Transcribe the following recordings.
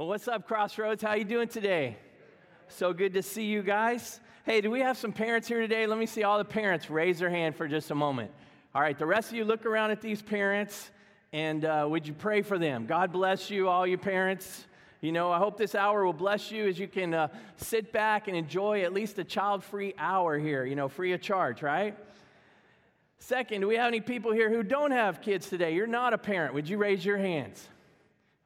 Well, what's up, Crossroads? How you doing today? So good to see you guys. Hey, do we have some parents here today? Let me see all the parents raise their hand for just a moment. All right, the rest of you look around at these parents and uh, would you pray for them? God bless you, all you parents. You know, I hope this hour will bless you as you can uh, sit back and enjoy at least a child free hour here, you know, free of charge, right? Second, do we have any people here who don't have kids today? You're not a parent. Would you raise your hands?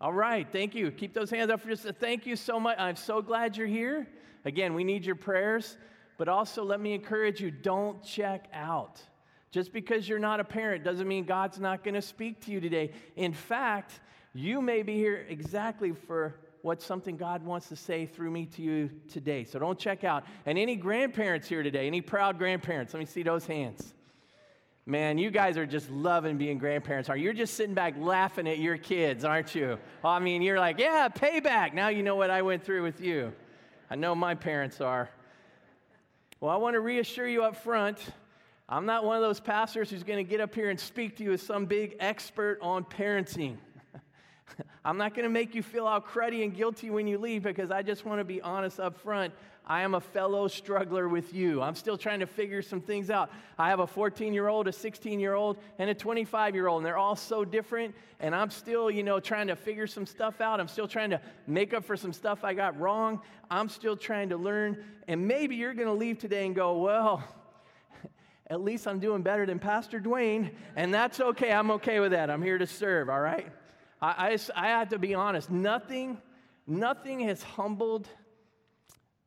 All right, thank you. Keep those hands up for just a thank you so much. I'm so glad you're here. Again, we need your prayers, but also let me encourage you don't check out. Just because you're not a parent doesn't mean God's not going to speak to you today. In fact, you may be here exactly for what something God wants to say through me to you today. So don't check out. And any grandparents here today, any proud grandparents, let me see those hands. Man, you guys are just loving being grandparents, aren't you? You're just sitting back laughing at your kids, aren't you? I mean, you're like, yeah, payback. Now you know what I went through with you. I know my parents are. Well, I want to reassure you up front I'm not one of those pastors who's going to get up here and speak to you as some big expert on parenting. I'm not going to make you feel all cruddy and guilty when you leave because I just want to be honest up front. I am a fellow struggler with you. I'm still trying to figure some things out. I have a 14 year old, a 16 year old, and a 25 year old, and they're all so different. And I'm still, you know, trying to figure some stuff out. I'm still trying to make up for some stuff I got wrong. I'm still trying to learn. And maybe you're going to leave today and go, well, at least I'm doing better than Pastor Dwayne, and that's okay. I'm okay with that. I'm here to serve, all right? I, I, I have to be honest. Nothing, nothing has humbled,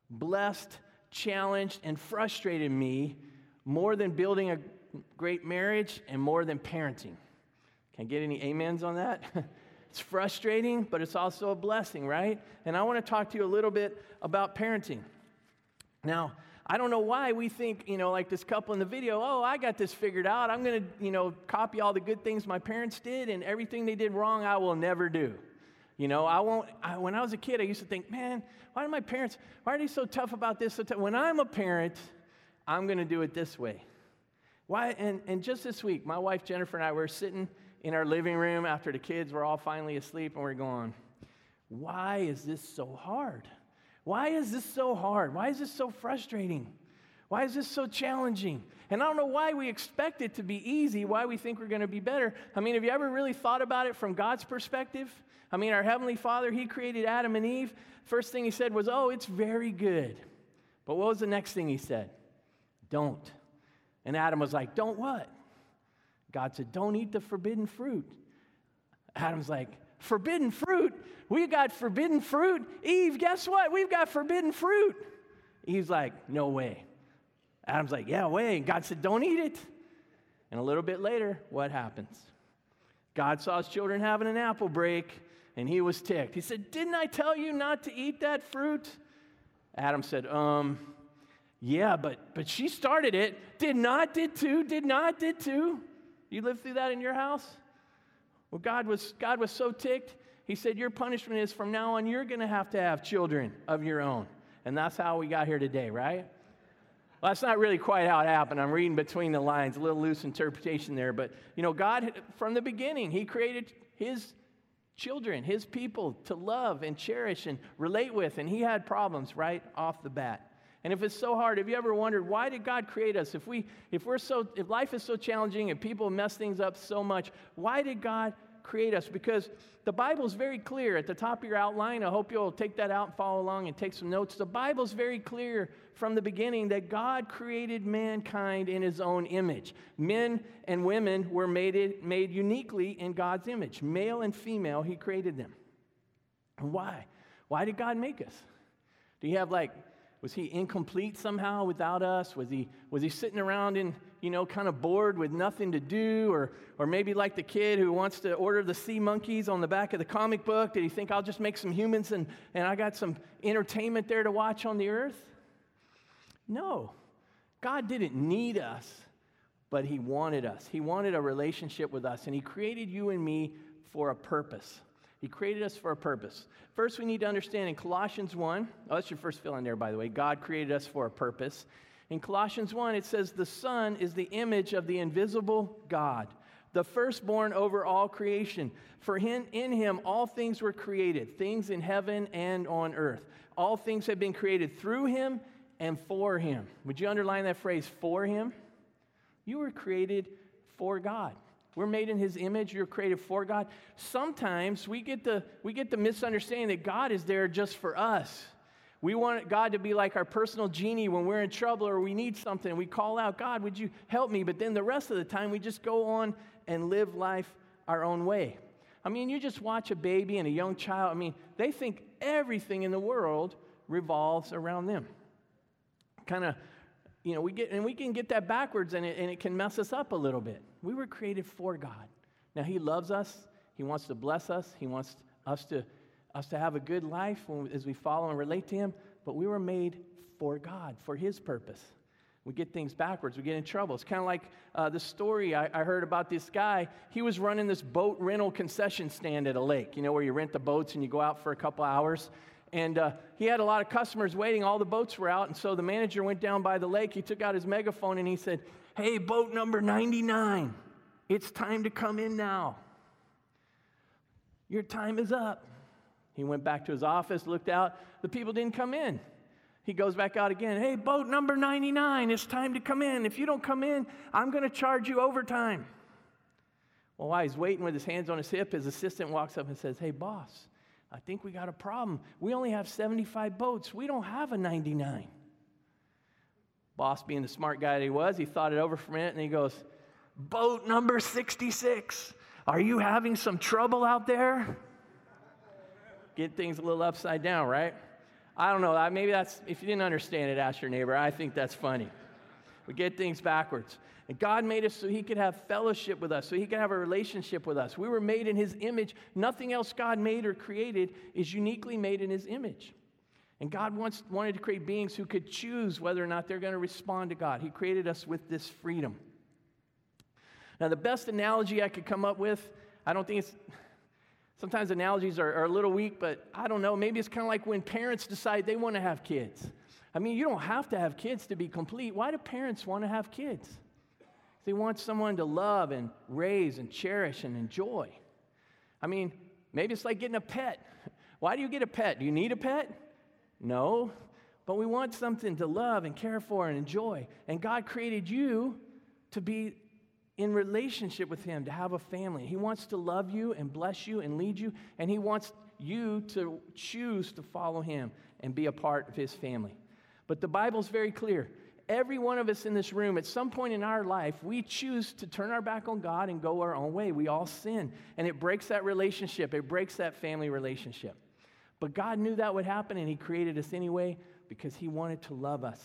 blessed, challenged, and frustrated me more than building a great marriage and more than parenting. Can I get any amens on that? it's frustrating, but it's also a blessing, right? And I want to talk to you a little bit about parenting. Now, I don't know why we think, you know, like this couple in the video, oh, I got this figured out. I'm going to, you know, copy all the good things my parents did and everything they did wrong, I will never do. You know, I won't, I, when I was a kid, I used to think, man, why are my parents, why are they so tough about this? So tough? When I'm a parent, I'm going to do it this way. Why? And, and just this week, my wife Jennifer and I were sitting in our living room after the kids were all finally asleep, and we're going, why is this so hard? Why is this so hard? Why is this so frustrating? Why is this so challenging? And I don't know why we expect it to be easy, why we think we're going to be better. I mean, have you ever really thought about it from God's perspective? I mean, our Heavenly Father, He created Adam and Eve. First thing He said was, Oh, it's very good. But what was the next thing He said? Don't. And Adam was like, Don't what? God said, Don't eat the forbidden fruit. Adam's like, Forbidden fruit? We got forbidden fruit. Eve, guess what? We've got forbidden fruit. Eve's like, no way. Adam's like, yeah, way. And God said, don't eat it. And a little bit later, what happens? God saw his children having an apple break, and he was ticked. He said, Didn't I tell you not to eat that fruit? Adam said, Um, yeah, but but she started it. Did not, did too, did not, did too. You lived through that in your house? Well, God was, God was so ticked, he said, Your punishment is from now on, you're going to have to have children of your own. And that's how we got here today, right? Well, that's not really quite how it happened. I'm reading between the lines, a little loose interpretation there. But, you know, God, from the beginning, He created His children, His people to love and cherish and relate with. And He had problems right off the bat. And if it's so hard, have you ever wondered why did God create us? If we if we're so if life is so challenging and people mess things up so much, why did God create us? Because the Bible's very clear at the top of your outline. I hope you'll take that out and follow along and take some notes. The Bible's very clear from the beginning that God created mankind in his own image. Men and women were made, made uniquely in God's image. Male and female, he created them. why? Why did God make us? Do you have like was he incomplete somehow without us? Was he, was he sitting around and, you know, kind of bored with nothing to do? Or, or maybe like the kid who wants to order the sea monkeys on the back of the comic book. Did he think I'll just make some humans and, and I got some entertainment there to watch on the earth? No. God didn't need us, but he wanted us. He wanted a relationship with us, and he created you and me for a purpose. He created us for a purpose. First, we need to understand in Colossians 1, oh, that's your first fill in there, by the way. God created us for a purpose. In Colossians 1, it says, The Son is the image of the invisible God, the firstborn over all creation. For him, in him all things were created, things in heaven and on earth. All things have been created through him and for him. Would you underline that phrase, for him? You were created for God. We're made in his image. You're created for God. Sometimes we get the, we get the misunderstanding that God is there just for us. We want God to be like our personal genie when we're in trouble or we need something. We call out, God, would you help me? But then the rest of the time, we just go on and live life our own way. I mean, you just watch a baby and a young child. I mean, they think everything in the world revolves around them. Kind of, you know, we get, and we can get that backwards and it, and it can mess us up a little bit. We were created for God. Now, He loves us, He wants to bless us, He wants us to us to have a good life as we follow and relate to Him, but we were made for God, for His purpose. We get things backwards. We get in trouble. It's kind of like uh, the story I, I, heard about this guy. He was running this boat rental concession stand at a lake, you know, where you rent the boats and you go out for a couple hours. And uh, he had a lot of customers waiting. All the boats were out. And so the manager went down by the lake. He took out his megaphone and he said, Hey, boat number 99, it's time to come in now. Your time is up. He went back to his office, looked out. The people didn't come in. He goes back out again. Hey, boat number 99, it's time to come in. If you don't come in, I'm going to charge you overtime. Well, while he's waiting with his hands on his hip, his assistant walks up and says, Hey, boss, I think we got a problem. We only have 75 boats, we don't have a 99. Boss, being the smart guy that he was, he thought it over for a minute and he goes, Boat number 66, are you having some trouble out there? get things a little upside down, right? I don't know. Maybe that's, if you didn't understand it, ask your neighbor. I think that's funny. We get things backwards. And God made us so He could have fellowship with us, so He could have a relationship with us. We were made in His image. Nothing else God made or created is uniquely made in His image. And God wants, wanted to create beings who could choose whether or not they're going to respond to God. He created us with this freedom. Now, the best analogy I could come up with, I don't think it's Sometimes analogies are, are a little weak, but I don't know. Maybe it's kind of like when parents decide they want to have kids. I mean, you don't have to have kids to be complete. Why do parents want to have kids? They want someone to love and raise and cherish and enjoy. I mean, maybe it's like getting a pet. Why do you get a pet? Do you need a pet? No. But we want something to love and care for and enjoy. And God created you to be in relationship with Him, to have a family. He wants to love you and bless you and lead you, and He wants you to choose to follow Him and be a part of His family. But the Bible's very clear. Every one of us in this room, at some point in our life, we choose to turn our back on God and go our own way. We all sin, and it breaks that relationship, it breaks that family relationship. But God knew that would happen, and He created us anyway because He wanted to love us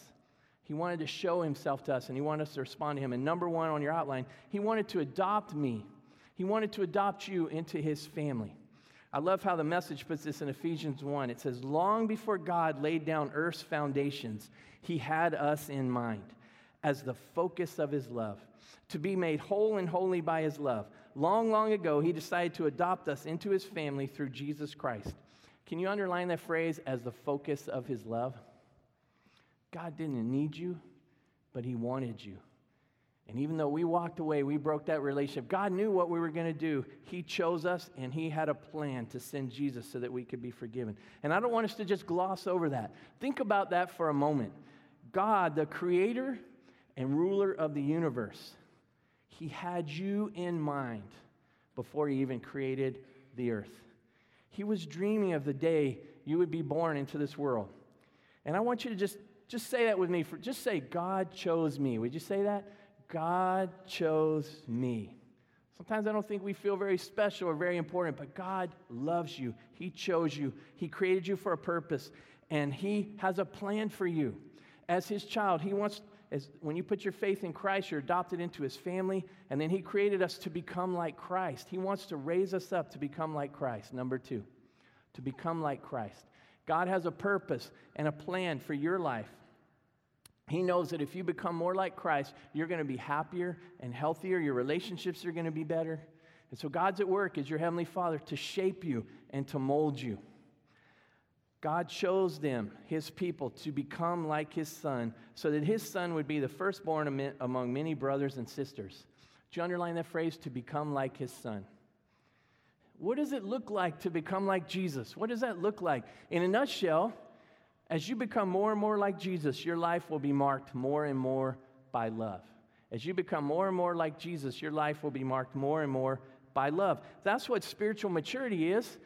he wanted to show himself to us and he wanted us to respond to him. And number one on your outline, he wanted to adopt me. He wanted to adopt you into his family. I love how the message puts this in Ephesians 1. It says, Long before God laid down earth's foundations, he had us in mind as the focus of his love, to be made whole and holy by his love. Long, long ago, he decided to adopt us into his family through Jesus Christ. Can you underline that phrase as the focus of his love? God didn't need you, but He wanted you. And even though we walked away, we broke that relationship. God knew what we were going to do. He chose us, and He had a plan to send Jesus so that we could be forgiven. And I don't want us to just gloss over that. Think about that for a moment. God, the creator and ruler of the universe, He had you in mind before He even created the earth. He was dreaming of the day you would be born into this world. And I want you to just just say that with me. For, just say, God chose me. Would you say that? God chose me. Sometimes I don't think we feel very special or very important, but God loves you. He chose you. He created you for a purpose, and He has a plan for you. As His child, He wants, as, when you put your faith in Christ, you're adopted into His family, and then He created us to become like Christ. He wants to raise us up to become like Christ. Number two, to become like Christ. God has a purpose and a plan for your life. He knows that if you become more like Christ, you're going to be happier and healthier. Your relationships are going to be better. And so God's at work as your Heavenly Father to shape you and to mold you. God chose them, His people, to become like His Son so that His Son would be the firstborn among many brothers and sisters. Did you underline that phrase? To become like his son. What does it look like to become like Jesus? What does that look like? In a nutshell, as you become more and more like Jesus, your life will be marked more and more by love. As you become more and more like Jesus, your life will be marked more and more by love. That's what spiritual maturity is.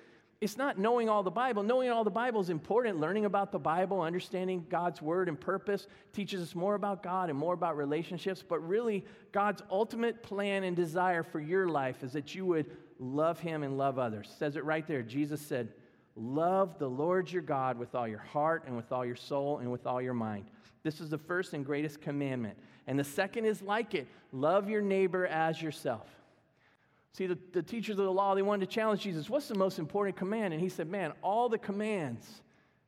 It's not knowing all the Bible. Knowing all the Bible is important. Learning about the Bible, understanding God's word and purpose teaches us more about God and more about relationships. But really, God's ultimate plan and desire for your life is that you would love Him and love others. It says it right there. Jesus said, Love the Lord your God with all your heart and with all your soul and with all your mind. This is the first and greatest commandment. And the second is like it love your neighbor as yourself. See, the, the teachers of the law, they wanted to challenge Jesus. What's the most important command? And he said, Man, all the commands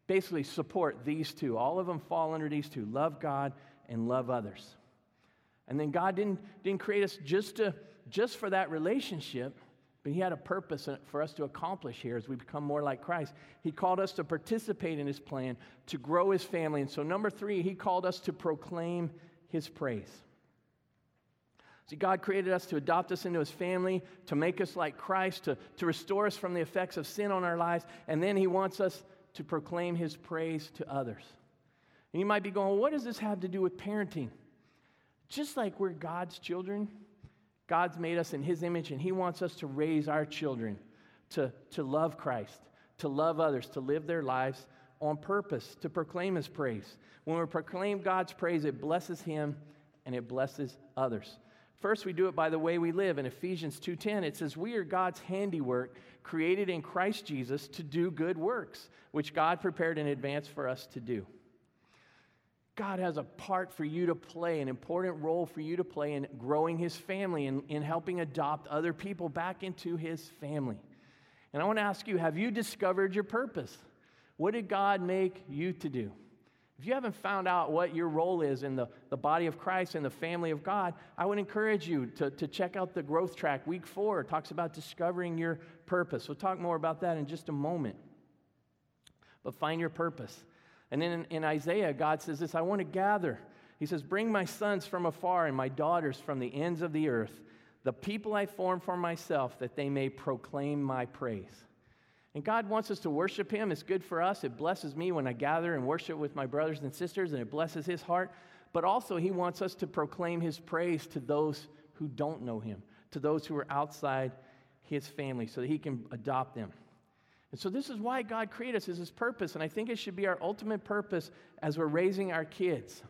basically support these two. All of them fall under these two love God and love others. And then God didn't, didn't create us just, to, just for that relationship, but He had a purpose for us to accomplish here as we become more like Christ. He called us to participate in His plan, to grow His family. And so, number three, He called us to proclaim His praise. See, God created us to adopt us into his family, to make us like Christ, to, to restore us from the effects of sin on our lives, and then he wants us to proclaim his praise to others. And you might be going, well, what does this have to do with parenting? Just like we're God's children, God's made us in his image, and he wants us to raise our children to, to love Christ, to love others, to live their lives on purpose, to proclaim his praise. When we proclaim God's praise, it blesses him and it blesses others. First, we do it by the way we live. In Ephesians 2:10, it says, "We are God's handiwork, created in Christ Jesus to do good works, which God prepared in advance for us to do." God has a part for you to play, an important role for you to play in growing his family and in helping adopt other people back into his family. And I want to ask you, have you discovered your purpose? What did God make you to do? If you haven't found out what your role is in the, the body of Christ and the family of God, I would encourage you to, to check out the growth track. Week four talks about discovering your purpose. We'll talk more about that in just a moment. But find your purpose. And then in, in Isaiah, God says this I want to gather. He says, Bring my sons from afar and my daughters from the ends of the earth, the people I formed for myself, that they may proclaim my praise. And God wants us to worship Him. It's good for us. It blesses me when I gather and worship with my brothers and sisters, and it blesses His heart. But also, He wants us to proclaim His praise to those who don't know Him, to those who are outside His family, so that He can adopt them. And so, this is why God created us, is His purpose. And I think it should be our ultimate purpose as we're raising our kids.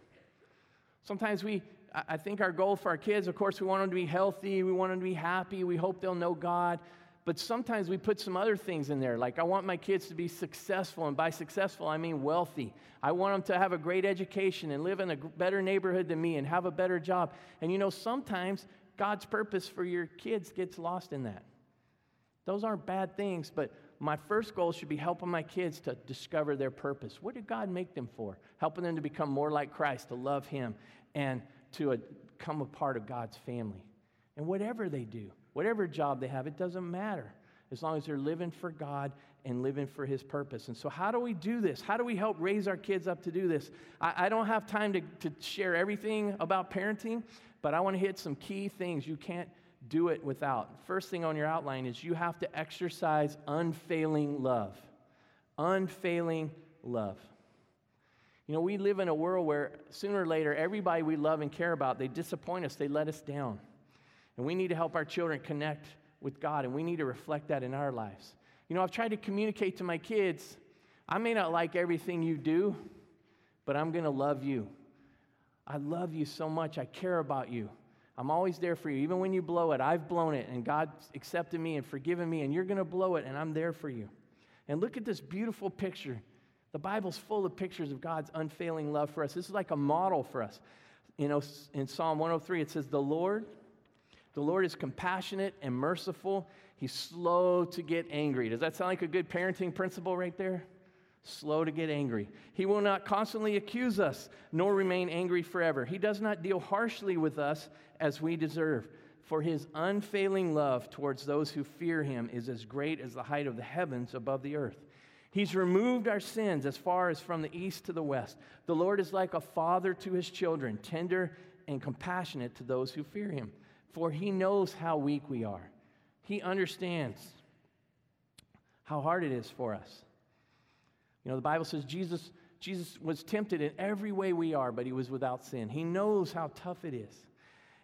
Sometimes we, I think our goal for our kids, of course, we want them to be healthy, we want them to be happy, we hope they'll know God. But sometimes we put some other things in there, like I want my kids to be successful, and by successful, I mean wealthy. I want them to have a great education and live in a better neighborhood than me and have a better job. And you know, sometimes God's purpose for your kids gets lost in that. Those aren't bad things, but my first goal should be helping my kids to discover their purpose. What did God make them for? Helping them to become more like Christ, to love Him, and to uh, become a part of God's family. And whatever they do, whatever job they have, it doesn't matter as long as they're living for God and living for His purpose. And so, how do we do this? How do we help raise our kids up to do this? I, I don't have time to, to share everything about parenting, but I want to hit some key things you can't do it without. First thing on your outline is you have to exercise unfailing love. Unfailing love. You know, we live in a world where sooner or later, everybody we love and care about, they disappoint us, they let us down. And we need to help our children connect with God, and we need to reflect that in our lives. You know, I've tried to communicate to my kids I may not like everything you do, but I'm going to love you. I love you so much. I care about you. I'm always there for you. Even when you blow it, I've blown it, and God's accepted me and forgiven me, and you're going to blow it, and I'm there for you. And look at this beautiful picture. The Bible's full of pictures of God's unfailing love for us. This is like a model for us. You know, in Psalm 103, it says, The Lord the Lord is compassionate and merciful. He's slow to get angry. Does that sound like a good parenting principle right there? Slow to get angry. He will not constantly accuse us, nor remain angry forever. He does not deal harshly with us as we deserve. For his unfailing love towards those who fear him is as great as the height of the heavens above the earth. He's removed our sins as far as from the east to the west. The Lord is like a father to his children, tender and compassionate to those who fear him. for he knows how weak we are. He understands how hard it is for us. You know, the Bible says Jesus, Jesus was tempted in every way we are, but he was without sin. He knows how tough it is.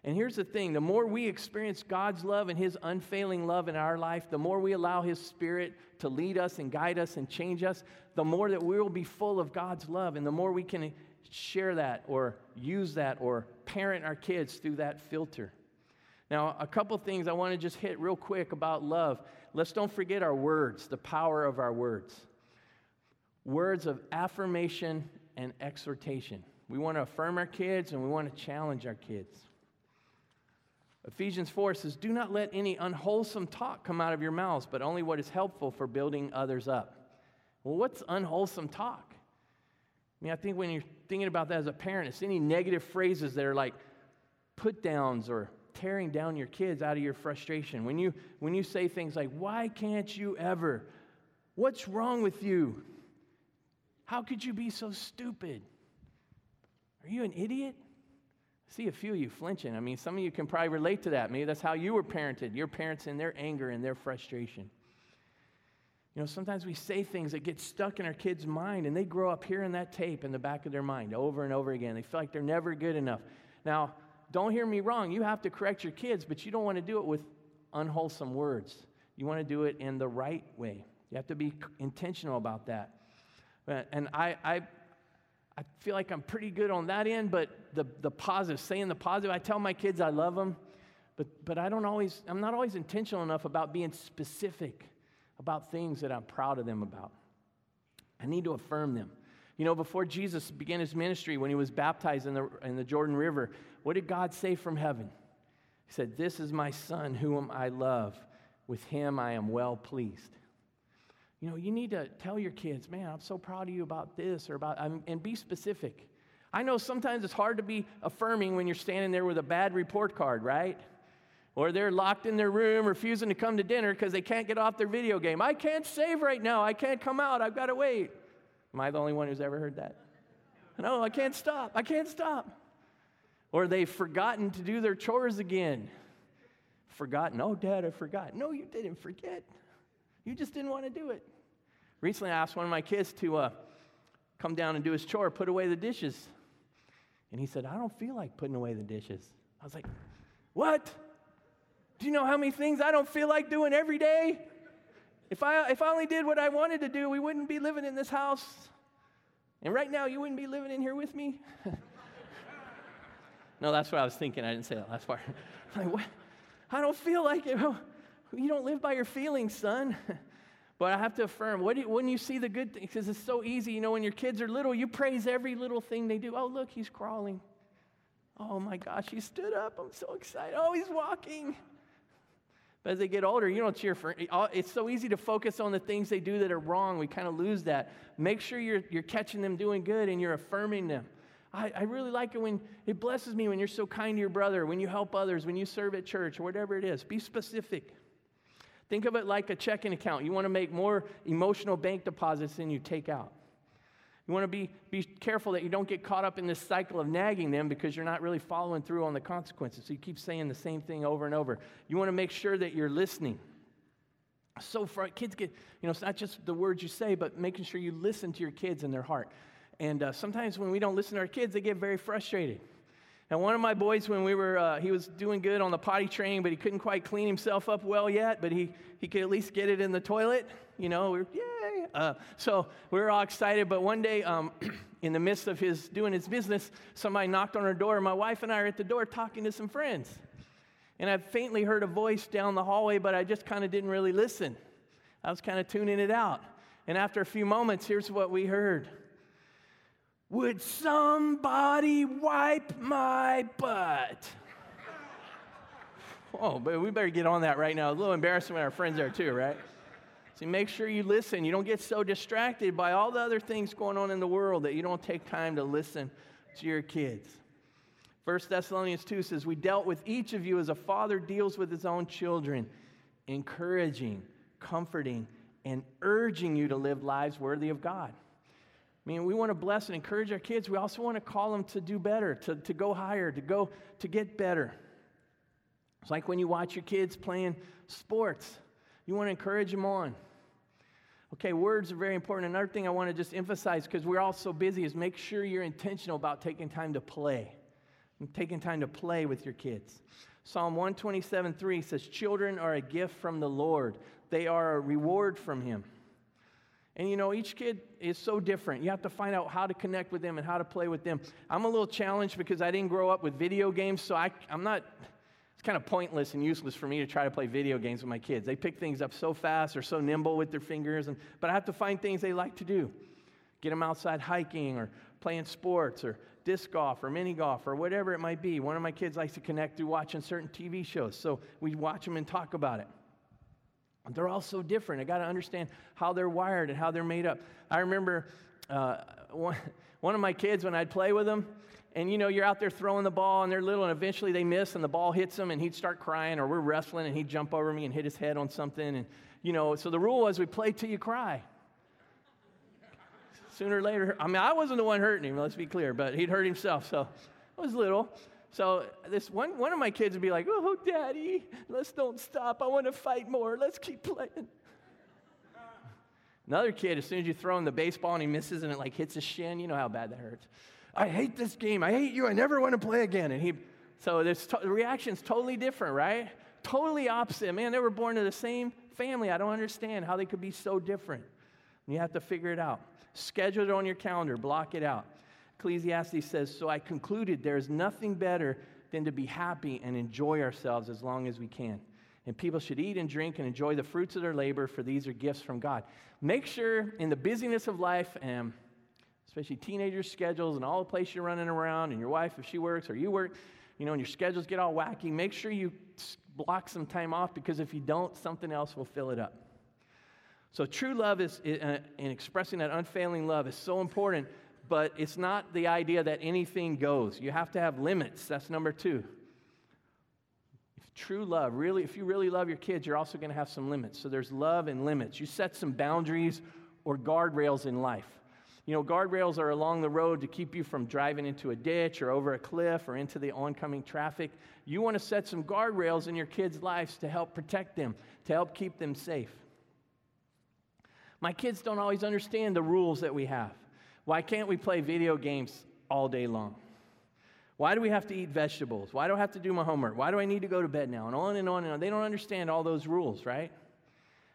And here's the thing the more we experience God's love and His unfailing love in our life, the more we allow His Spirit to lead us and guide us and change us, the more that we will be full of God's love. And the more we can share that or use that or parent our kids through that filter. Now, a couple things I want to just hit real quick about love. Let's don't forget our words, the power of our words. Words of affirmation and exhortation. We want to affirm our kids and we want to challenge our kids. Ephesians 4 says, Do not let any unwholesome talk come out of your mouths, but only what is helpful for building others up. Well, what's unwholesome talk? I mean, I think when you're thinking about that as a parent, it's any negative phrases that are like put downs or tearing down your kids out of your frustration. When you, when you say things like, Why can't you ever? What's wrong with you? How could you be so stupid? Are you an idiot? see a few of you flinching. I mean, some of you can probably relate to that. Maybe that's how you were parented, your parents in their anger and their frustration. You know, sometimes we say things that get stuck in our kids' mind and they grow up hearing that tape in the back of their mind over and over again. They feel like they're never good enough. Now, don't hear me wrong. You have to correct your kids, but you don't want to do it with unwholesome words. You want to do it in the right way. You have to be intentional about that. Uh, and I, I I feel like I'm pretty good on that end, but the, the positive, saying the positive, I tell my kids I love them, but, but I don't always, I'm not always intentional enough about being specific about things that I'm proud of them about. I need to affirm them. You know, before Jesus began his ministry, when he was baptized in the, in the Jordan River, what did God say from heaven? He said, This is my son whom I love. With him I am well pleased. You know, you need to tell your kids, man, I'm so proud of you about this or about, and be specific. I know sometimes it's hard to be affirming when you're standing there with a bad report card, right? Or they're locked in their room refusing to come to dinner because they can't get off their video game. I can't save right now. I can't come out. I've got to wait. Am I the only one who's ever heard that? No, I can't stop. I can't stop. Or they've forgotten to do their chores again. Forgotten. Oh, Dad, I forgot. No, you didn't forget. You just didn't want to do it. Recently, I asked one of my kids to uh, come down and do his chore, put away the dishes. And he said, I don't feel like putting away the dishes. I was like, What? Do you know how many things I don't feel like doing every day? If I, if I only did what I wanted to do, we wouldn't be living in this house. And right now, you wouldn't be living in here with me. no, that's what I was thinking. I didn't say that last part. Like, what? I don't feel like it. You don't live by your feelings, son. But I have to affirm, you, when you see the good things, because it's so easy, you know, when your kids are little, you praise every little thing they do. Oh, look, he's crawling. Oh my gosh, he stood up. I'm so excited. Oh, he's walking. But as they get older, you don't cheer for it's so easy to focus on the things they do that are wrong. We kind of lose that. Make sure you're, you're catching them doing good and you're affirming them. I, I really like it when it blesses me when you're so kind to your brother, when you help others, when you serve at church, or whatever it is. Be specific. Think of it like a checking account. You want to make more emotional bank deposits than you take out. You want to be, be careful that you don't get caught up in this cycle of nagging them because you're not really following through on the consequences. So you keep saying the same thing over and over. You want to make sure that you're listening. So for kids get, you know, it's not just the words you say, but making sure you listen to your kids and their heart. And uh, sometimes when we don't listen to our kids, they get very frustrated. And one of my boys, when we were, uh, he was doing good on the potty training, but he couldn't quite clean himself up well yet, but he, he could at least get it in the toilet. You know, we are yay. Uh, so we were all excited. But one day, um, in the midst of his doing his business, somebody knocked on our door. My wife and I are at the door talking to some friends. And I faintly heard a voice down the hallway, but I just kind of didn't really listen. I was kind of tuning it out. And after a few moments, here's what we heard. Would somebody wipe my butt? Oh, but we better get on that right now. A little embarrassing when our friends are too, right? So make sure you listen. You don't get so distracted by all the other things going on in the world that you don't take time to listen to your kids. 1 Thessalonians 2 says, We dealt with each of you as a father deals with his own children, encouraging, comforting, and urging you to live lives worthy of God. I mean, we want to bless and encourage our kids. We also want to call them to do better, to, to go higher, to go to get better. It's like when you watch your kids playing sports, you want to encourage them on. Okay, words are very important. Another thing I want to just emphasize because we're all so busy is make sure you're intentional about taking time to play. And taking time to play with your kids. Psalm 127 3 says, Children are a gift from the Lord, they are a reward from Him. And you know, each kid is so different. You have to find out how to connect with them and how to play with them. I'm a little challenged because I didn't grow up with video games, so I, I'm not, it's kind of pointless and useless for me to try to play video games with my kids. They pick things up so fast, they're so nimble with their fingers, and, but I have to find things they like to do. Get them outside hiking or playing sports or disc golf or mini golf or whatever it might be. One of my kids likes to connect through watching certain TV shows, so we watch them and talk about it. They're all so different. I got to understand how they're wired and how they're made up. I remember uh, one, one of my kids when I'd play with them, and you know, you're out there throwing the ball and they're little, and eventually they miss and the ball hits them, and he'd start crying, or we're wrestling and he'd jump over me and hit his head on something. And, you know, so the rule was we play till you cry. Sooner or later, I mean, I wasn't the one hurting him, let's be clear, but he'd hurt himself, so I was little. So this one, one of my kids would be like, oh, daddy, let's don't stop. I want to fight more. Let's keep playing. Another kid, as soon as you throw him the baseball and he misses and it like hits his shin, you know how bad that hurts. I hate this game. I hate you. I never want to play again. And he, so this to- the reaction's totally different, right? Totally opposite. Man, they were born to the same family. I don't understand how they could be so different. And you have to figure it out. Schedule it on your calendar, block it out. Ecclesiastes says, So I concluded there is nothing better than to be happy and enjoy ourselves as long as we can. And people should eat and drink and enjoy the fruits of their labor, for these are gifts from God. Make sure in the busyness of life, and especially teenager schedules and all the places you're running around, and your wife, if she works or you work, you know, and your schedules get all wacky, make sure you block some time off because if you don't, something else will fill it up. So, true love is, uh, and expressing that unfailing love is so important but it's not the idea that anything goes. You have to have limits. That's number two. If true love, really, if you really love your kids, you're also going to have some limits. So there's love and limits. You set some boundaries or guardrails in life. You know, guardrails are along the road to keep you from driving into a ditch or over a cliff or into the oncoming traffic. You want to set some guardrails in your kids' lives to help protect them, to help keep them safe. My kids don't always understand the rules that we have. Why can't we play video games all day long? Why do we have to eat vegetables? Why do I have to do my homework? Why do I need to go to bed now? And on and on and on. They don't understand all those rules, right?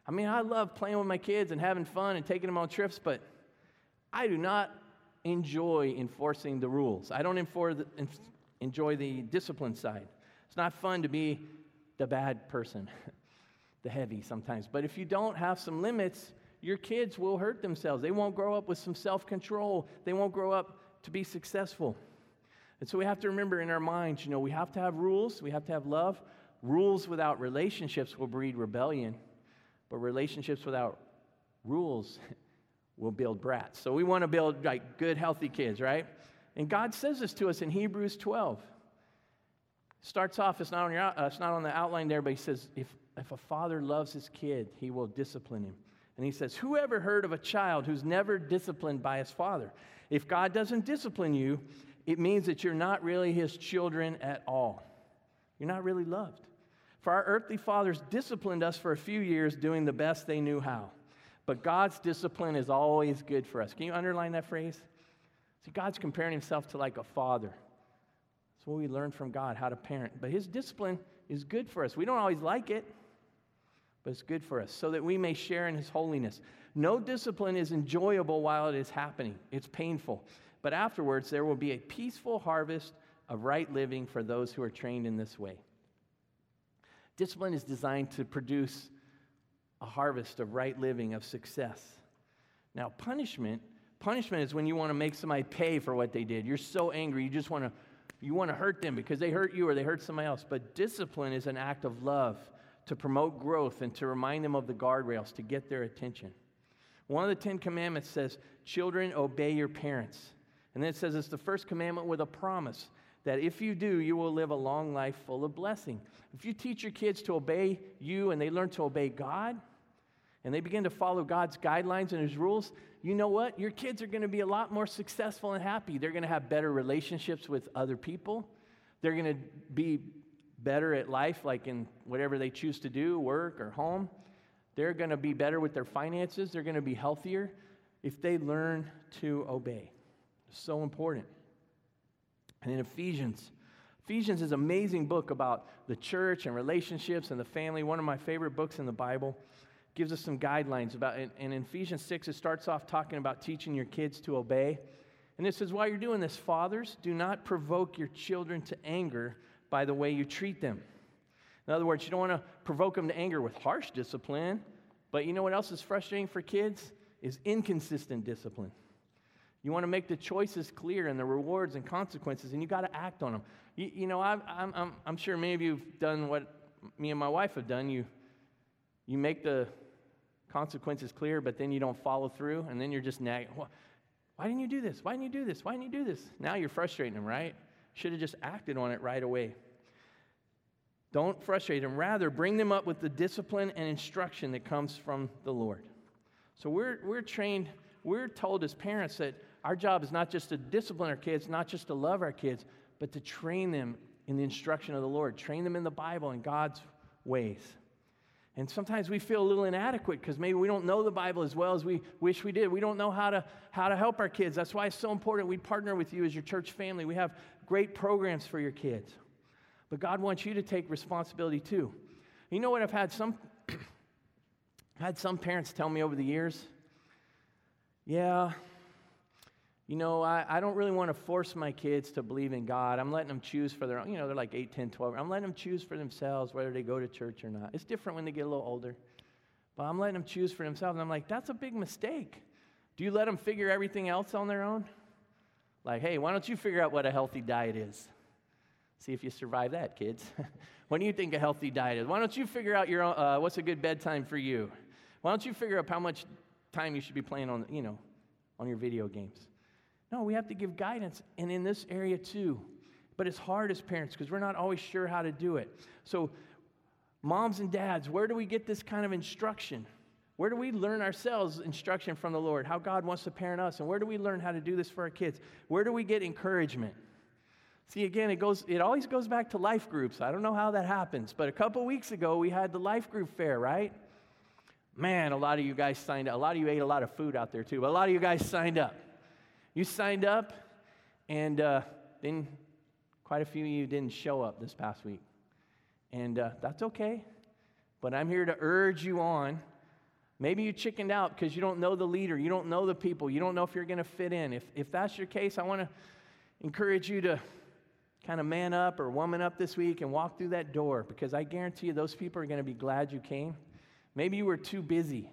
I mean, I love playing with my kids and having fun and taking them on trips, but I do not enjoy enforcing the rules. I don't enjoy the discipline side. It's not fun to be the bad person, the heavy sometimes. But if you don't have some limits, your kids will hurt themselves. They won't grow up with some self control, they won't grow up to be successful. And so we have to remember in our minds, you know, we have to have rules, we have to have love. Rules without relationships will breed rebellion, but relationships without rules will build brats. So we want to build like good, healthy kids, right? And God says this to us in Hebrews 12. Starts off, it's not on, your, uh, it's not on the outline there, but he says, if, if a father loves his kid, he will discipline him. And he says, Whoever heard of a child who's never disciplined by his father? If God doesn't discipline you, it means that you're not really his children at all. You're not really loved. For our earthly fathers disciplined us for a few years doing the best they knew how. But God's discipline is always good for us. Can you underline that phrase? See, God's comparing himself to like a father. That's what we learn from God, how to parent. But his discipline is good for us. We don't always like it, but it's good for us so that we may share in his holiness. No discipline is enjoyable while it is happening, it's painful. But afterwards, there will be a peaceful harvest of right living for those who are trained in this way. Discipline is designed to produce a harvest of right living, of success. Now, punishment, punishment is when you want to make somebody pay for what they did. You're so angry, you just want to you want to hurt them because they hurt you or they hurt somebody else. But discipline is an act of love to promote growth and to remind them of the guardrails to get their attention. One of the Ten Commandments says, Children, obey your parents. And then it says it's the first commandment with a promise that if you do, you will live a long life full of blessing. If you teach your kids to obey you and they learn to obey God, and they begin to follow God's guidelines and His rules, you know what? Your kids are going to be a lot more successful and happy. They're going to have better relationships with other people. They're going to be better at life, like in whatever they choose to do, work or home. They're going to be better with their finances. They're going to be healthier if they learn to obey. It's So important. And in Ephesians, Ephesians is an amazing book about the church and relationships and the family. One of my favorite books in the Bible. Gives us some guidelines about. And in Ephesians 6, it starts off talking about teaching your kids to obey. And it says, while you're doing this, fathers, do not provoke your children to anger by the way you treat them. In other words, you don't want to provoke them to anger with harsh discipline. But you know what else is frustrating for kids? Is inconsistent discipline. You want to make the choices clear and the rewards and consequences, and you got to act on them. You, you know, i am I'm, I'm sure many of you have done what me and my wife have done. You, you make the consequences clear, but then you don't follow through, and then you're just nagging. Why didn't you do this? Why didn't you do this? Why didn't you do this? Now you're frustrating them, right? Should have just acted on it right away. Don't frustrate them. Rather, bring them up with the discipline and instruction that comes from the Lord. So we're, we're trained, we're told as parents that our job is not just to discipline our kids, not just to love our kids, but to train them in the instruction of the Lord, train them in the Bible and God's ways. And sometimes we feel a little inadequate because maybe we don't know the Bible as well as we wish we did. We don't know how to, how to help our kids. That's why it's so important we partner with you as your church family. We have great programs for your kids. But God wants you to take responsibility too. You know what? I've had some, had some parents tell me over the years, yeah, you know, I, I don't really want to force my kids to believe in God. I'm letting them choose for their own, you know, they're like 8, 10, 12. I'm letting them choose for themselves whether they go to church or not. It's different when they get a little older. But I'm letting them choose for themselves. And I'm like, that's a big mistake. Do you let them figure everything else on their own? Like, hey, why don't you figure out what a healthy diet is? See if you survive that, kids. what do you think a healthy diet is? Why don't you figure out your own, uh, what's a good bedtime for you? Why don't you figure out how much time you should be playing on, you know, on your video games? No, we have to give guidance, and in this area too. But it's hard as parents because we're not always sure how to do it. So, moms and dads, where do we get this kind of instruction? Where do we learn ourselves instruction from the Lord? How God wants to parent us, and where do we learn how to do this for our kids? Where do we get encouragement? See, again, it goes. It always goes back to life groups. I don't know how that happens, but a couple weeks ago we had the life group fair, right? Man, a lot of you guys signed up. A lot of you ate a lot of food out there too. But a lot of you guys signed up. You signed up, and uh, then quite a few of you didn't show up this past week. And uh, that's okay. But I'm here to urge you on. Maybe you chickened out because you don't know the leader, you don't know the people, you don't know if you're going to fit in. If, if that's your case, I want to encourage you to kind of man up or woman up this week and walk through that door because I guarantee you those people are going to be glad you came. Maybe you were too busy.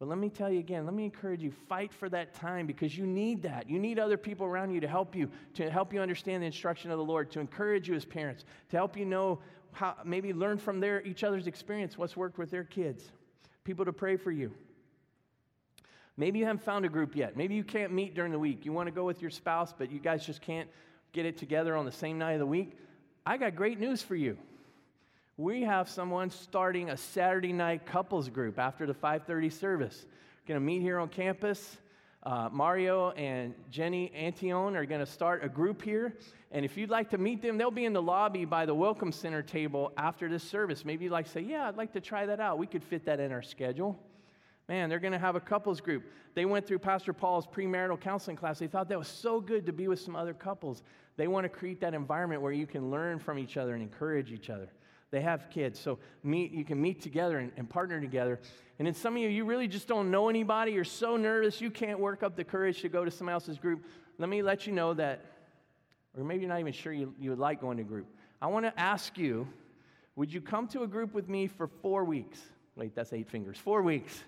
But let me tell you again, let me encourage you fight for that time because you need that. You need other people around you to help you, to help you understand the instruction of the Lord, to encourage you as parents, to help you know how, maybe learn from their, each other's experience what's worked with their kids, people to pray for you. Maybe you haven't found a group yet. Maybe you can't meet during the week. You want to go with your spouse, but you guys just can't get it together on the same night of the week. I got great news for you we have someone starting a Saturday night couples group after the 5:30 service. Going to meet here on campus. Uh, Mario and Jenny Antione are going to start a group here. And if you'd like to meet them, they'll be in the lobby by the Welcome Center table after this service. Maybe you'd like to say, Yeah, I'd like to try that out. We could fit that in our schedule. Man, they're going to have a couples group. They went through Pastor Paul's premarital counseling class. They thought that was so good to be with some other couples. They want to create that environment where you can learn from each other and encourage each other. They have kids. So meet, you can meet together and, and partner together. And then some of you, you really just don't know anybody. You're so nervous, you can't work up the courage to go to somebody else's group. Let me let you know that, or maybe you're not even sure you, you would like going to group. I want to ask you, would you come to a group with me for four weeks? Wait, that's eight fingers. Four weeks.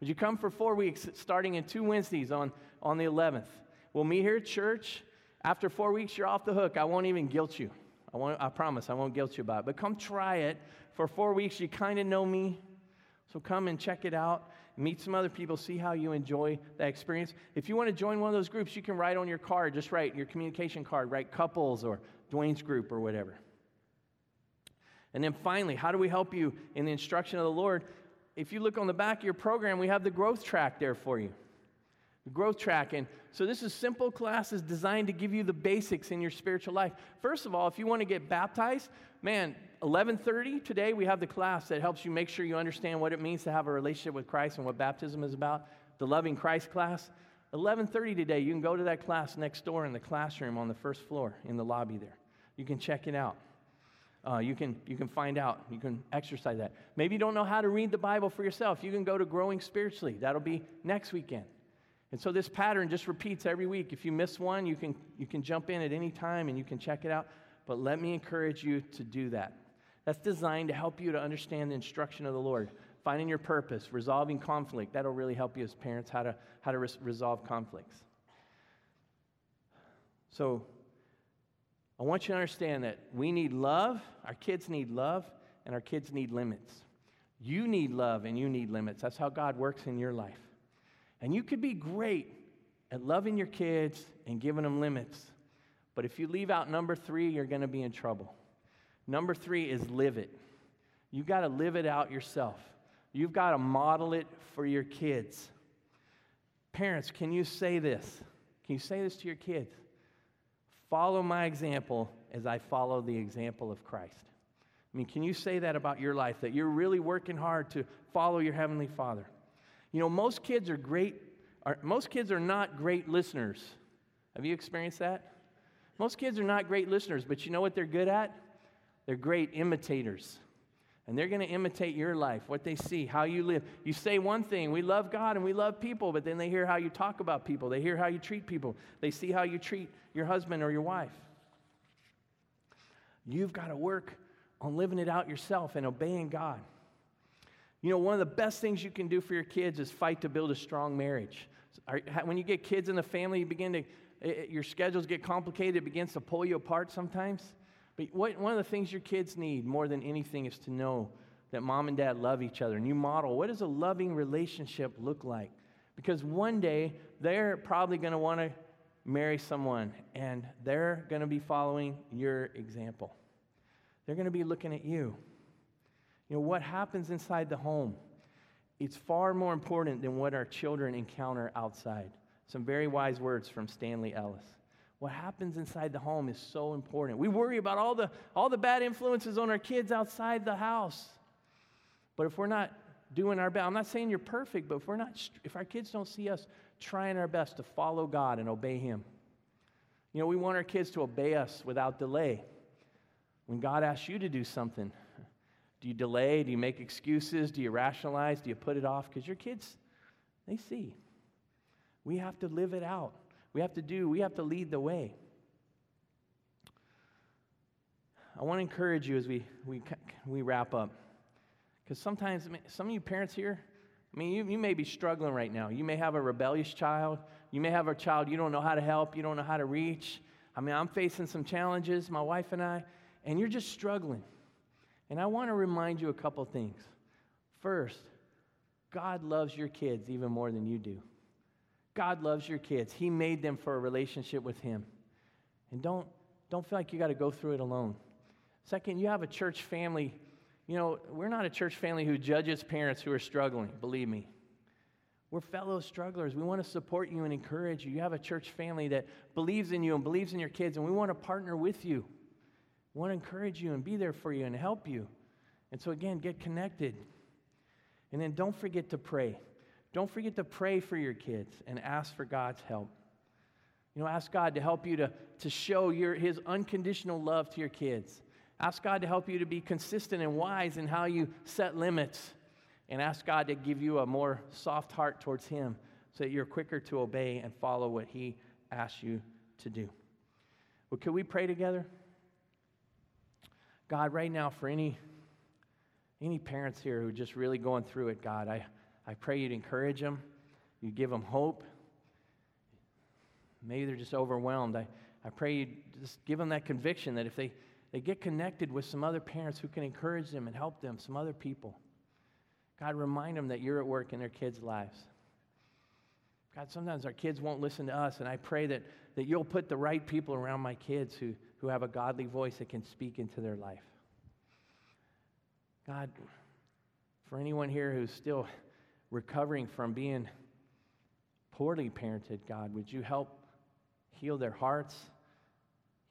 Would you come for four weeks, starting in two Wednesdays on, on the 11th? We'll meet here at church. After four weeks, you're off the hook. I won't even guilt you. I, won't, I promise I won't guilt you about it. But come try it. For four weeks, you kind of know me. So come and check it out. Meet some other people, see how you enjoy that experience. If you want to join one of those groups, you can write on your card, just write your communication card, write couples or Dwayne's group or whatever. And then finally, how do we help you in the instruction of the Lord? If you look on the back of your program, we have the growth track there for you. Growth tracking. So this is simple classes designed to give you the basics in your spiritual life. First of all, if you want to get baptized, man, 11:30 today we have the class that helps you make sure you understand what it means to have a relationship with Christ and what baptism is about. The loving Christ class. 11:30 today, you can go to that class next door in the classroom on the first floor in the lobby there. You can check it out. Uh, you, can, you can find out. You can exercise that. Maybe you don't know how to read the Bible for yourself. You can go to Growing Spiritually. That'll be next weekend. And so this pattern just repeats every week. If you miss one, you can, you can jump in at any time and you can check it out. But let me encourage you to do that. That's designed to help you to understand the instruction of the Lord, finding your purpose, resolving conflict. That'll really help you as parents how to, how to res- resolve conflicts. So I want you to understand that we need love, our kids need love, and our kids need limits. You need love and you need limits. That's how God works in your life. And you could be great at loving your kids and giving them limits. But if you leave out number three, you're going to be in trouble. Number three is live it. You've got to live it out yourself. You've got to model it for your kids. Parents, can you say this? Can you say this to your kids? Follow my example as I follow the example of Christ. I mean, can you say that about your life, that you're really working hard to follow your Heavenly Father? You know, most kids are great, are, most kids are not great listeners. Have you experienced that? Most kids are not great listeners, but you know what they're good at? They're great imitators. And they're going to imitate your life, what they see, how you live. You say one thing, we love God and we love people, but then they hear how you talk about people. They hear how you treat people. They see how you treat your husband or your wife. You've got to work on living it out yourself and obeying God. You know, one of the best things you can do for your kids is fight to build a strong marriage. When you get kids in the family, you begin to, your schedules get complicated, it begins to pull you apart sometimes. But one of the things your kids need more than anything is to know that mom and dad love each other. And you model what does a loving relationship look like? Because one day they're probably going to want to marry someone and they're going to be following your example. They're going to be looking at you. You know, what happens inside the home, it's far more important than what our children encounter outside. Some very wise words from Stanley Ellis. What happens inside the home is so important. We worry about all the, all the bad influences on our kids outside the house. But if we're not doing our best, I'm not saying you're perfect, but if we're not, if our kids don't see us trying our best to follow God and obey Him, you know, we want our kids to obey us without delay. When God asks you to do something, do you delay? Do you make excuses? Do you rationalize? Do you put it off? Because your kids, they see. We have to live it out. We have to do, we have to lead the way. I want to encourage you as we, we, we wrap up. Because sometimes, some of you parents here, I mean, you, you may be struggling right now. You may have a rebellious child. You may have a child you don't know how to help, you don't know how to reach. I mean, I'm facing some challenges, my wife and I, and you're just struggling. And I want to remind you a couple things. First, God loves your kids even more than you do. God loves your kids. He made them for a relationship with Him. And don't, don't feel like you got to go through it alone. Second, you have a church family. You know, we're not a church family who judges parents who are struggling, believe me. We're fellow strugglers. We want to support you and encourage you. You have a church family that believes in you and believes in your kids, and we want to partner with you. Want to encourage you and be there for you and help you. And so, again, get connected. And then don't forget to pray. Don't forget to pray for your kids and ask for God's help. You know, ask God to help you to, to show your, His unconditional love to your kids. Ask God to help you to be consistent and wise in how you set limits. And ask God to give you a more soft heart towards Him so that you're quicker to obey and follow what He asks you to do. Well, could we pray together? God, right now, for any, any parents here who are just really going through it, God, I, I pray you'd encourage them, you give them hope. Maybe they're just overwhelmed. I, I pray you just give them that conviction that if they, they get connected with some other parents who can encourage them and help them, some other people, God, remind them that you're at work in their kids' lives. God, sometimes our kids won't listen to us, and I pray that, that you'll put the right people around my kids who, who have a godly voice that can speak into their life. God, for anyone here who's still recovering from being poorly parented, God, would you help heal their hearts,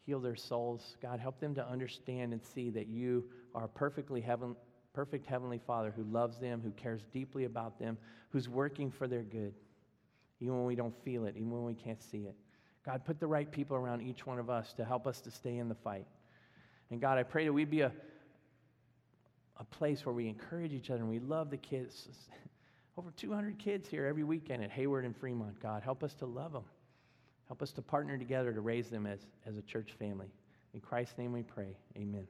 heal their souls? God, help them to understand and see that you are perfectly heaven, perfect Heavenly Father who loves them, who cares deeply about them, who's working for their good, even when we don't feel it, even when we can't see it. God, put the right people around each one of us to help us to stay in the fight. And God, I pray that we'd be a, a place where we encourage each other and we love the kids. Over 200 kids here every weekend at Hayward and Fremont. God, help us to love them. Help us to partner together to raise them as, as a church family. In Christ's name we pray. Amen.